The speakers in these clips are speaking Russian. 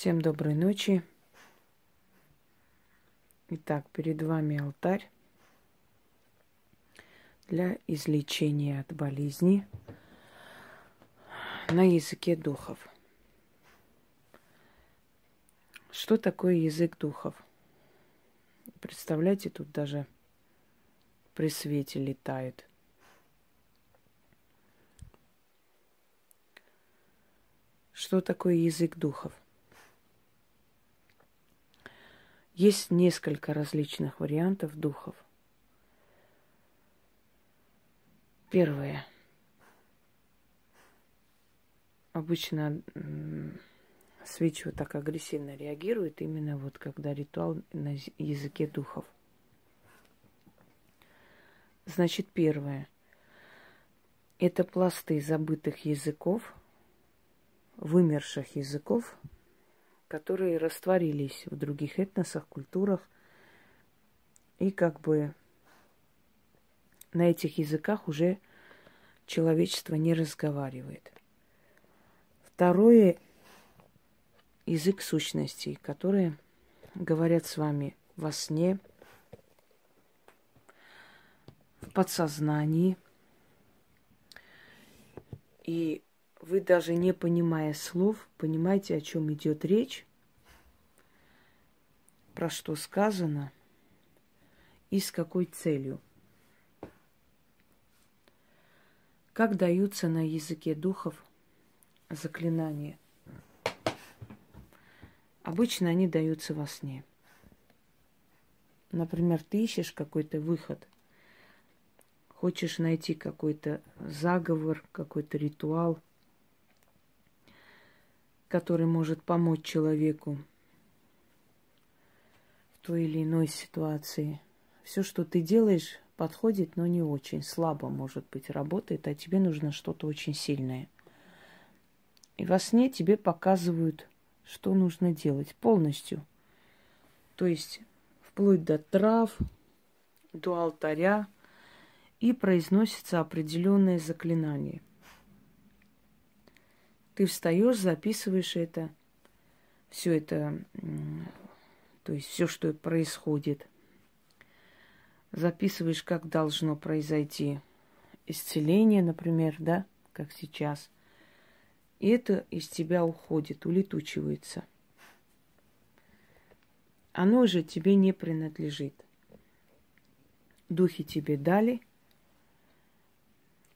Всем доброй ночи. Итак, перед вами алтарь для излечения от болезни на языке духов. Что такое язык духов? Представляете, тут даже при свете летает. Что такое язык духов? Есть несколько различных вариантов духов. Первое. Обычно свечи вот так агрессивно реагирует именно вот когда ритуал на языке духов. Значит, первое. Это пласты забытых языков, вымерших языков, которые растворились в других этносах, культурах. И как бы на этих языках уже человечество не разговаривает. Второе – язык сущностей, которые говорят с вами во сне, в подсознании. И вы даже не понимая слов, понимаете, о чем идет речь, про что сказано и с какой целью. Как даются на языке духов заклинания? Обычно они даются во сне. Например, ты ищешь какой-то выход, хочешь найти какой-то заговор, какой-то ритуал – который может помочь человеку в той или иной ситуации. Все, что ты делаешь, подходит, но не очень. Слабо, может быть, работает, а тебе нужно что-то очень сильное. И во сне тебе показывают, что нужно делать полностью. То есть вплоть до трав, до алтаря, и произносится определенное заклинание – ты встаешь, записываешь это, все это, то есть все, что происходит. Записываешь, как должно произойти исцеление, например, да, как сейчас. И это из тебя уходит, улетучивается. Оно же тебе не принадлежит. Духи тебе дали,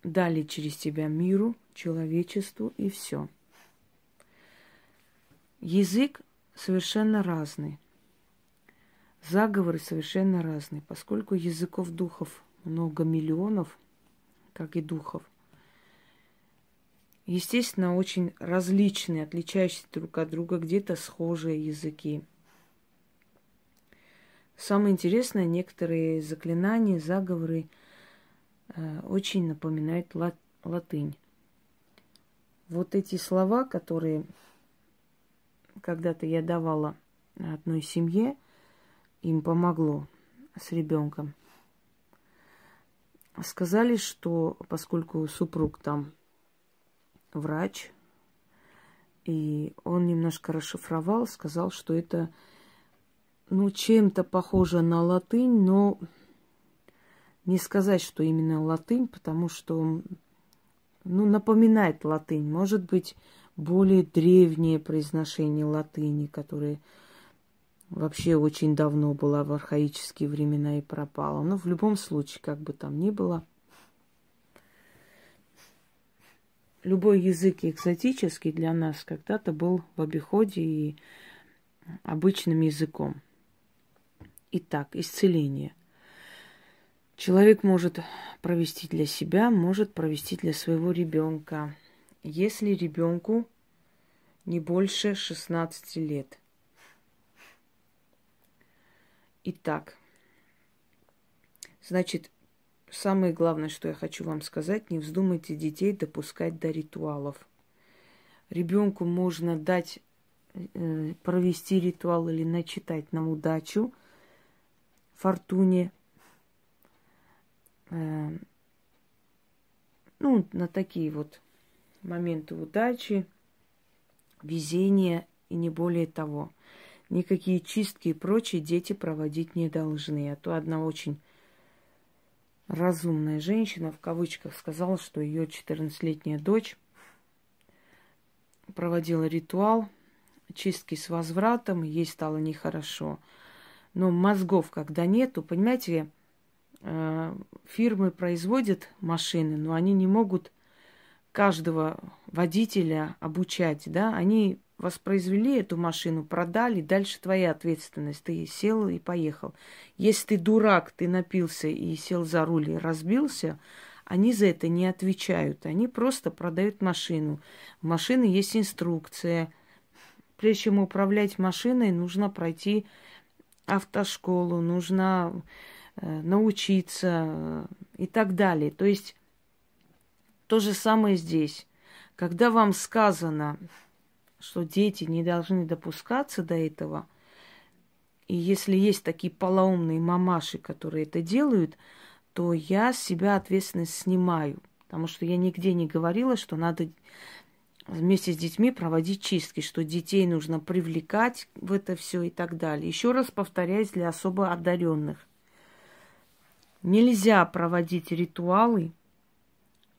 дали через тебя миру – человечеству и все. Язык совершенно разный. Заговоры совершенно разные, поскольку языков духов много миллионов, как и духов. Естественно, очень различные, отличающиеся друг от друга, где-то схожие языки. Самое интересное, некоторые заклинания, заговоры э, очень напоминают лат- латынь вот эти слова, которые когда-то я давала одной семье, им помогло с ребенком. Сказали, что поскольку супруг там врач, и он немножко расшифровал, сказал, что это ну, чем-то похоже на латынь, но не сказать, что именно латынь, потому что ну, напоминает латынь. Может быть, более древнее произношение латыни, которое вообще очень давно было в архаические времена и пропало. Но в любом случае, как бы там ни было, любой язык экзотический для нас когда-то был в обиходе и обычным языком. Итак, исцеление – Человек может провести для себя, может провести для своего ребенка, если ребенку не больше 16 лет. Итак, значит, самое главное, что я хочу вам сказать, не вздумайте детей допускать до ритуалов. Ребенку можно дать э, провести ритуал или начитать на удачу, фортуне, э, ну, на такие вот моменты удачи, везения и не более того. Никакие чистки и прочие дети проводить не должны. А то одна очень разумная женщина, в кавычках, сказала, что ее 14-летняя дочь проводила ритуал чистки с возвратом, ей стало нехорошо. Но мозгов, когда нету, понимаете, фирмы производят машины, но они не могут каждого водителя обучать, да, они воспроизвели эту машину, продали, дальше твоя ответственность. Ты сел и поехал. Если ты дурак, ты напился и сел за руль и разбился, они за это не отвечают. Они просто продают машину. В машины есть инструкция. Прежде чем управлять машиной, нужно пройти автошколу, нужно э, научиться э, и так далее. То есть то же самое здесь. Когда вам сказано, что дети не должны допускаться до этого, и если есть такие полоумные мамаши, которые это делают, то я с себя ответственность снимаю. Потому что я нигде не говорила, что надо вместе с детьми проводить чистки, что детей нужно привлекать в это все и так далее. Еще раз повторяюсь для особо одаренных. Нельзя проводить ритуалы,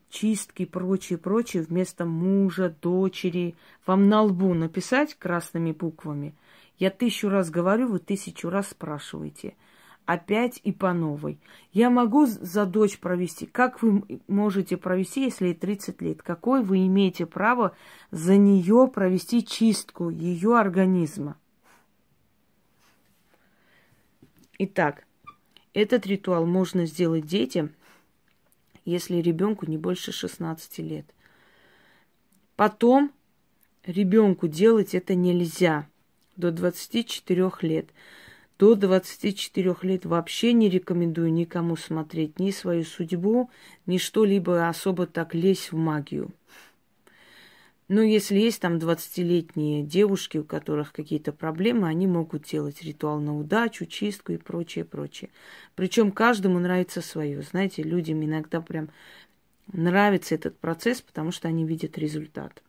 чистки и прочее, прочее вместо мужа, дочери. Вам на лбу написать красными буквами. Я тысячу раз говорю, вы тысячу раз спрашиваете – опять и по новой. Я могу за дочь провести. Как вы можете провести, если ей 30 лет? Какое вы имеете право за нее провести чистку ее организма? Итак, этот ритуал можно сделать детям, если ребенку не больше 16 лет. Потом ребенку делать это нельзя до 24 лет. До 24 лет вообще не рекомендую никому смотреть ни свою судьбу, ни что-либо особо так лезть в магию. Но если есть там 20-летние девушки, у которых какие-то проблемы, они могут делать ритуал на удачу, чистку и прочее, прочее. Причем каждому нравится свое. Знаете, людям иногда прям нравится этот процесс, потому что они видят результат.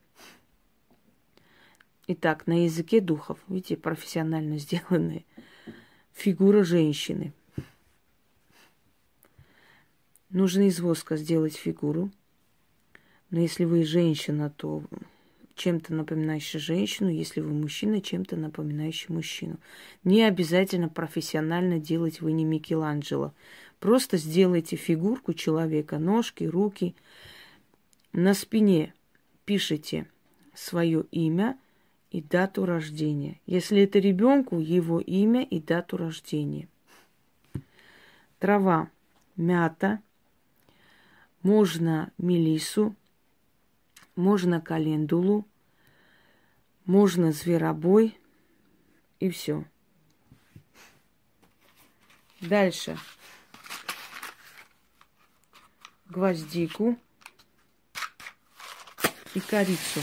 Итак, на языке духов, видите, профессионально сделанные – фигура женщины. Нужно из воска сделать фигуру. Но если вы женщина, то чем-то напоминающий женщину, если вы мужчина, чем-то напоминающий мужчину. Не обязательно профессионально делать вы не Микеланджело. Просто сделайте фигурку человека, ножки, руки. На спине пишите свое имя – и дату рождения. Если это ребенку, его имя и дату рождения. Трава, мята, можно мелису, можно календулу, можно зверобой и все. Дальше. Гвоздику и корицу.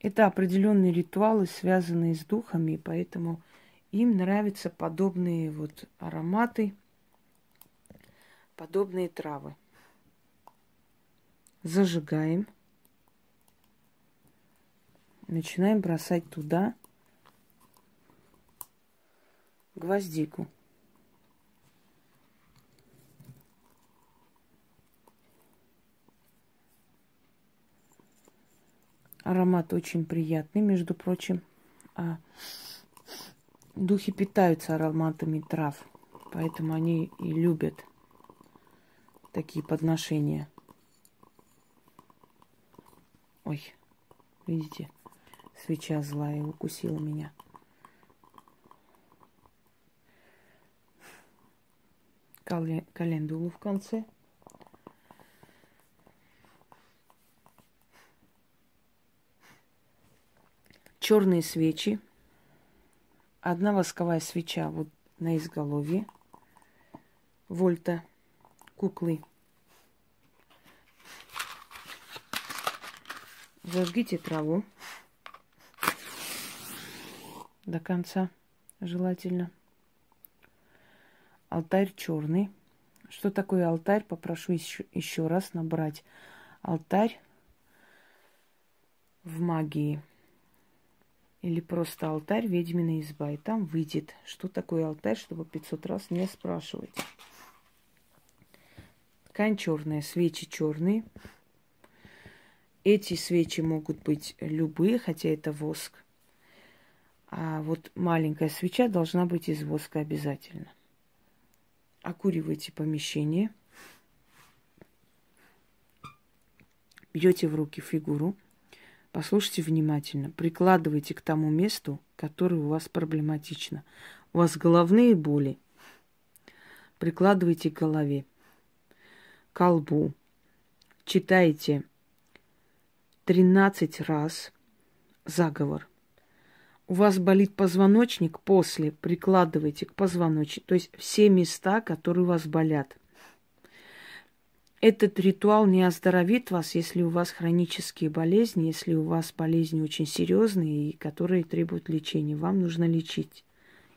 Это определенные ритуалы, связанные с духами, поэтому им нравятся подобные вот ароматы, подобные травы. Зажигаем. Начинаем бросать туда гвоздику. Аромат очень приятный, между прочим. А духи питаются ароматами трав, поэтому они и любят такие подношения. Ой, видите, свеча злая укусила меня. Календулу в конце – черные свечи, одна восковая свеча вот на изголовье, вольта, куклы. Зажгите траву до конца, желательно. Алтарь черный. Что такое алтарь? Попрошу еще, еще раз набрать. Алтарь в магии или просто алтарь ведьмина изба. И там выйдет, что такое алтарь, чтобы 500 раз не спрашивать. Ткань черная, свечи черные. Эти свечи могут быть любые, хотя это воск. А вот маленькая свеча должна быть из воска обязательно. Окуривайте помещение. Берете в руки фигуру. Послушайте внимательно. Прикладывайте к тому месту, которое у вас проблематично. У вас головные боли. Прикладывайте к голове, к колбу. Читайте 13 раз заговор – у вас болит позвоночник, после прикладывайте к позвоночнику, то есть все места, которые у вас болят. Этот ритуал не оздоровит вас, если у вас хронические болезни, если у вас болезни очень серьезные и которые требуют лечения. Вам нужно лечить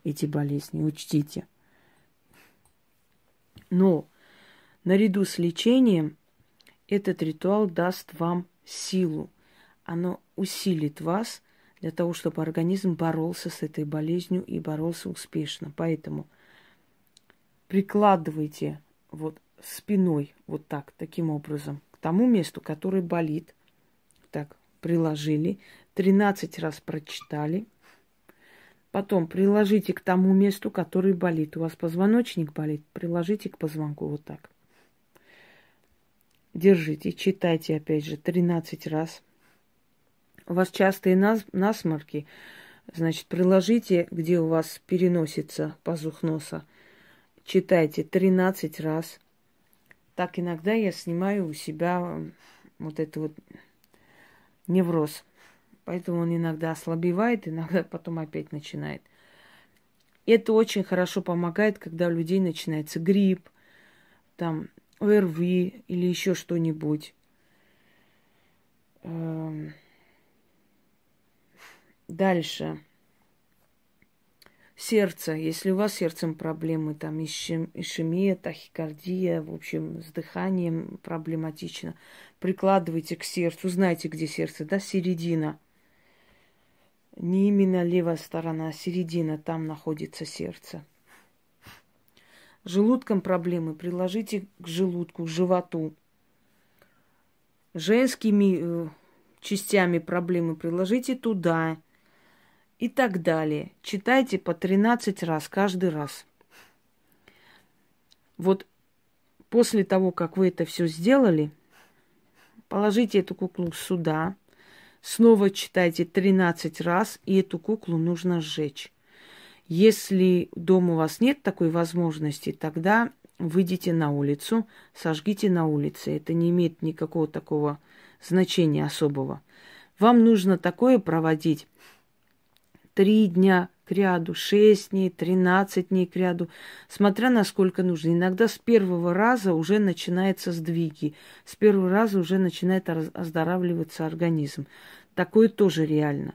эти болезни, учтите. Но наряду с лечением этот ритуал даст вам силу. Оно усилит вас – для того, чтобы организм боролся с этой болезнью и боролся успешно. Поэтому прикладывайте вот спиной вот так, таким образом, к тому месту, которое болит. Так, приложили, 13 раз прочитали. Потом приложите к тому месту, которое болит. У вас позвоночник болит, приложите к позвонку вот так. Держите, читайте опять же 13 раз у вас частые нас, насморки, значит, приложите, где у вас переносится пазух носа, читайте 13 раз. Так иногда я снимаю у себя вот это вот невроз. Поэтому он иногда ослабевает, иногда потом опять начинает. Это очень хорошо помогает, когда у людей начинается грипп, там ОРВИ или еще что-нибудь. Эм, Дальше. Сердце. Если у вас с сердцем проблемы, там ишем, ишемия, тахикардия, в общем, с дыханием проблематично, прикладывайте к сердцу. Знаете, где сердце, да? Середина. Не именно левая сторона, а середина, там находится сердце. Желудком проблемы приложите к желудку, к животу. Женскими э, частями проблемы приложите туда и так далее. Читайте по 13 раз каждый раз. Вот после того, как вы это все сделали, положите эту куклу сюда, снова читайте 13 раз, и эту куклу нужно сжечь. Если дома у вас нет такой возможности, тогда выйдите на улицу, сожгите на улице. Это не имеет никакого такого значения особого. Вам нужно такое проводить три дня к ряду, шесть дней, тринадцать дней к ряду, смотря насколько нужно. Иногда с первого раза уже начинаются сдвиги, с первого раза уже начинает оздоравливаться организм. Такое тоже реально.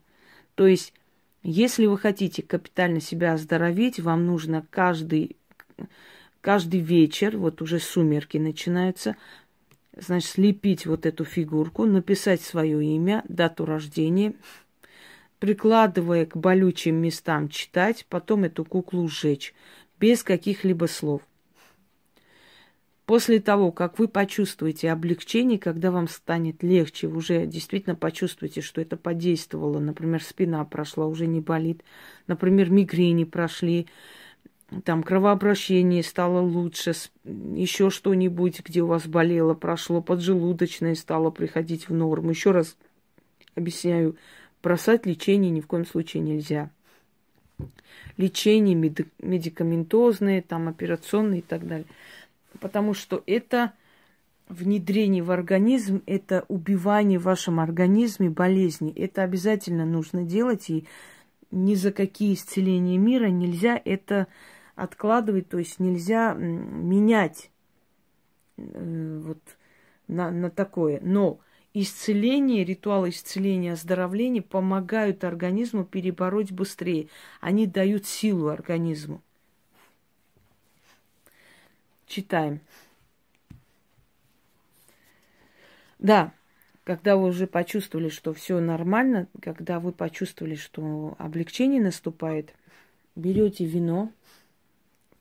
То есть, если вы хотите капитально себя оздоровить, вам нужно каждый, каждый вечер, вот уже сумерки начинаются, значит, слепить вот эту фигурку, написать свое имя, дату рождения – прикладывая к болючим местам читать, потом эту куклу сжечь, без каких-либо слов. После того, как вы почувствуете облегчение, когда вам станет легче, вы уже действительно почувствуете, что это подействовало, например, спина прошла, уже не болит, например, мигрени прошли, там кровообращение стало лучше, еще что-нибудь, где у вас болело, прошло, поджелудочное стало приходить в норму. Еще раз объясняю, бросать лечение ни в коем случае нельзя. Лечение медикаментозное, там, операционное и так далее. Потому что это внедрение в организм, это убивание в вашем организме болезни. Это обязательно нужно делать, и ни за какие исцеления мира нельзя это откладывать, то есть нельзя менять э, вот на, на такое. Но исцеление, ритуалы исцеления, оздоровления помогают организму перебороть быстрее. Они дают силу организму. Читаем. Да, когда вы уже почувствовали, что все нормально, когда вы почувствовали, что облегчение наступает, берете вино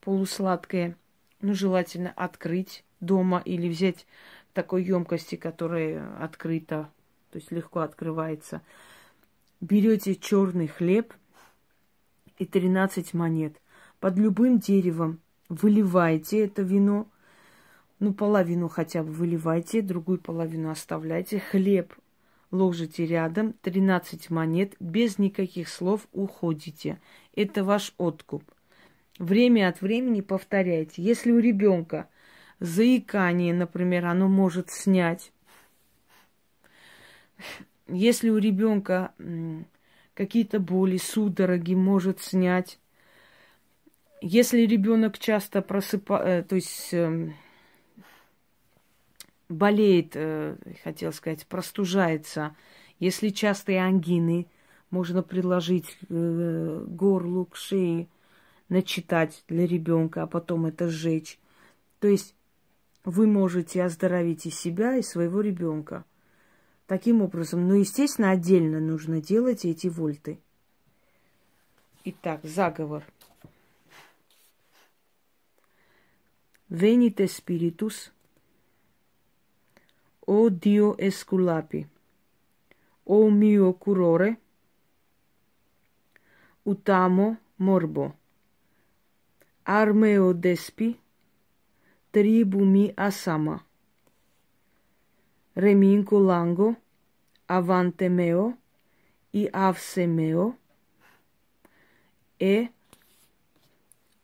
полусладкое, ну, желательно открыть дома или взять в такой емкости, которая открыта, то есть легко открывается. Берете черный хлеб и 13 монет. Под любым деревом выливаете это вино, ну, половину хотя бы выливайте, другую половину оставляйте. Хлеб ложите рядом, 13 монет, без никаких слов уходите. Это ваш откуп. Время от времени повторяйте. Если у ребенка заикание, например, оно может снять. Если у ребенка какие-то боли, судороги может снять. Если ребенок часто просыпает, э, то есть эм, болеет, э, хотел сказать, простужается, если частые ангины, можно приложить э, горлу, к шее, начитать для ребенка, а потом это сжечь. То есть вы можете оздоровить и себя, и своего ребенка. Таким образом, но, естественно, отдельно нужно делать эти вольты. Итак, заговор. venite spiritus. O dio esculapi o mio curore utamo morbo. Armeo despi tribumi asama reminco lango avante meo i avse meo e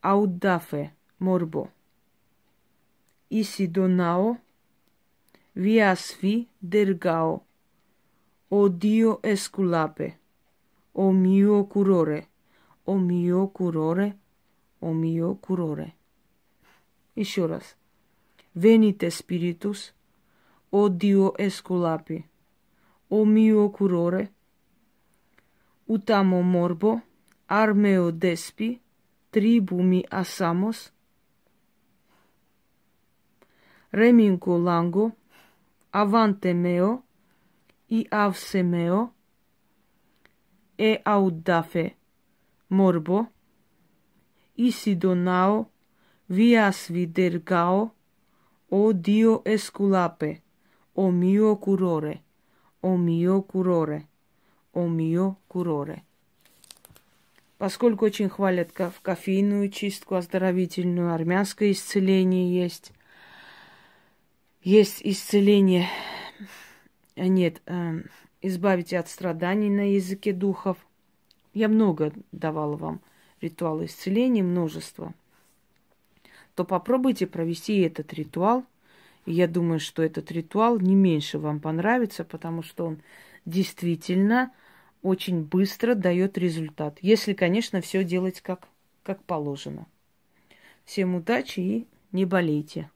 audafe morbo. isi donao, viasvi dergao, o Dio esculape, o mio curore, o mio curore, o mio curore. Еще раз. Venite spiritus, o Dio esculapi, o mio curore, utamo morbo, armeo despi, tribu mi avante meo, i avse meo, e audafe morbo, isi donao, vias vidergao, o Dio esculape, o mio curore, о мио куроре, о мио куроре. Поскольку очень хвалят кофейную чистку оздоровительную, армянское исцеление есть, есть исцеление, э, нет, э, избавите от страданий на языке духов. Я много давала вам ритуалы исцеления, множество. То попробуйте провести этот ритуал. И я думаю, что этот ритуал не меньше вам понравится, потому что он действительно очень быстро дает результат. Если, конечно, все делать как, как положено. Всем удачи и не болейте.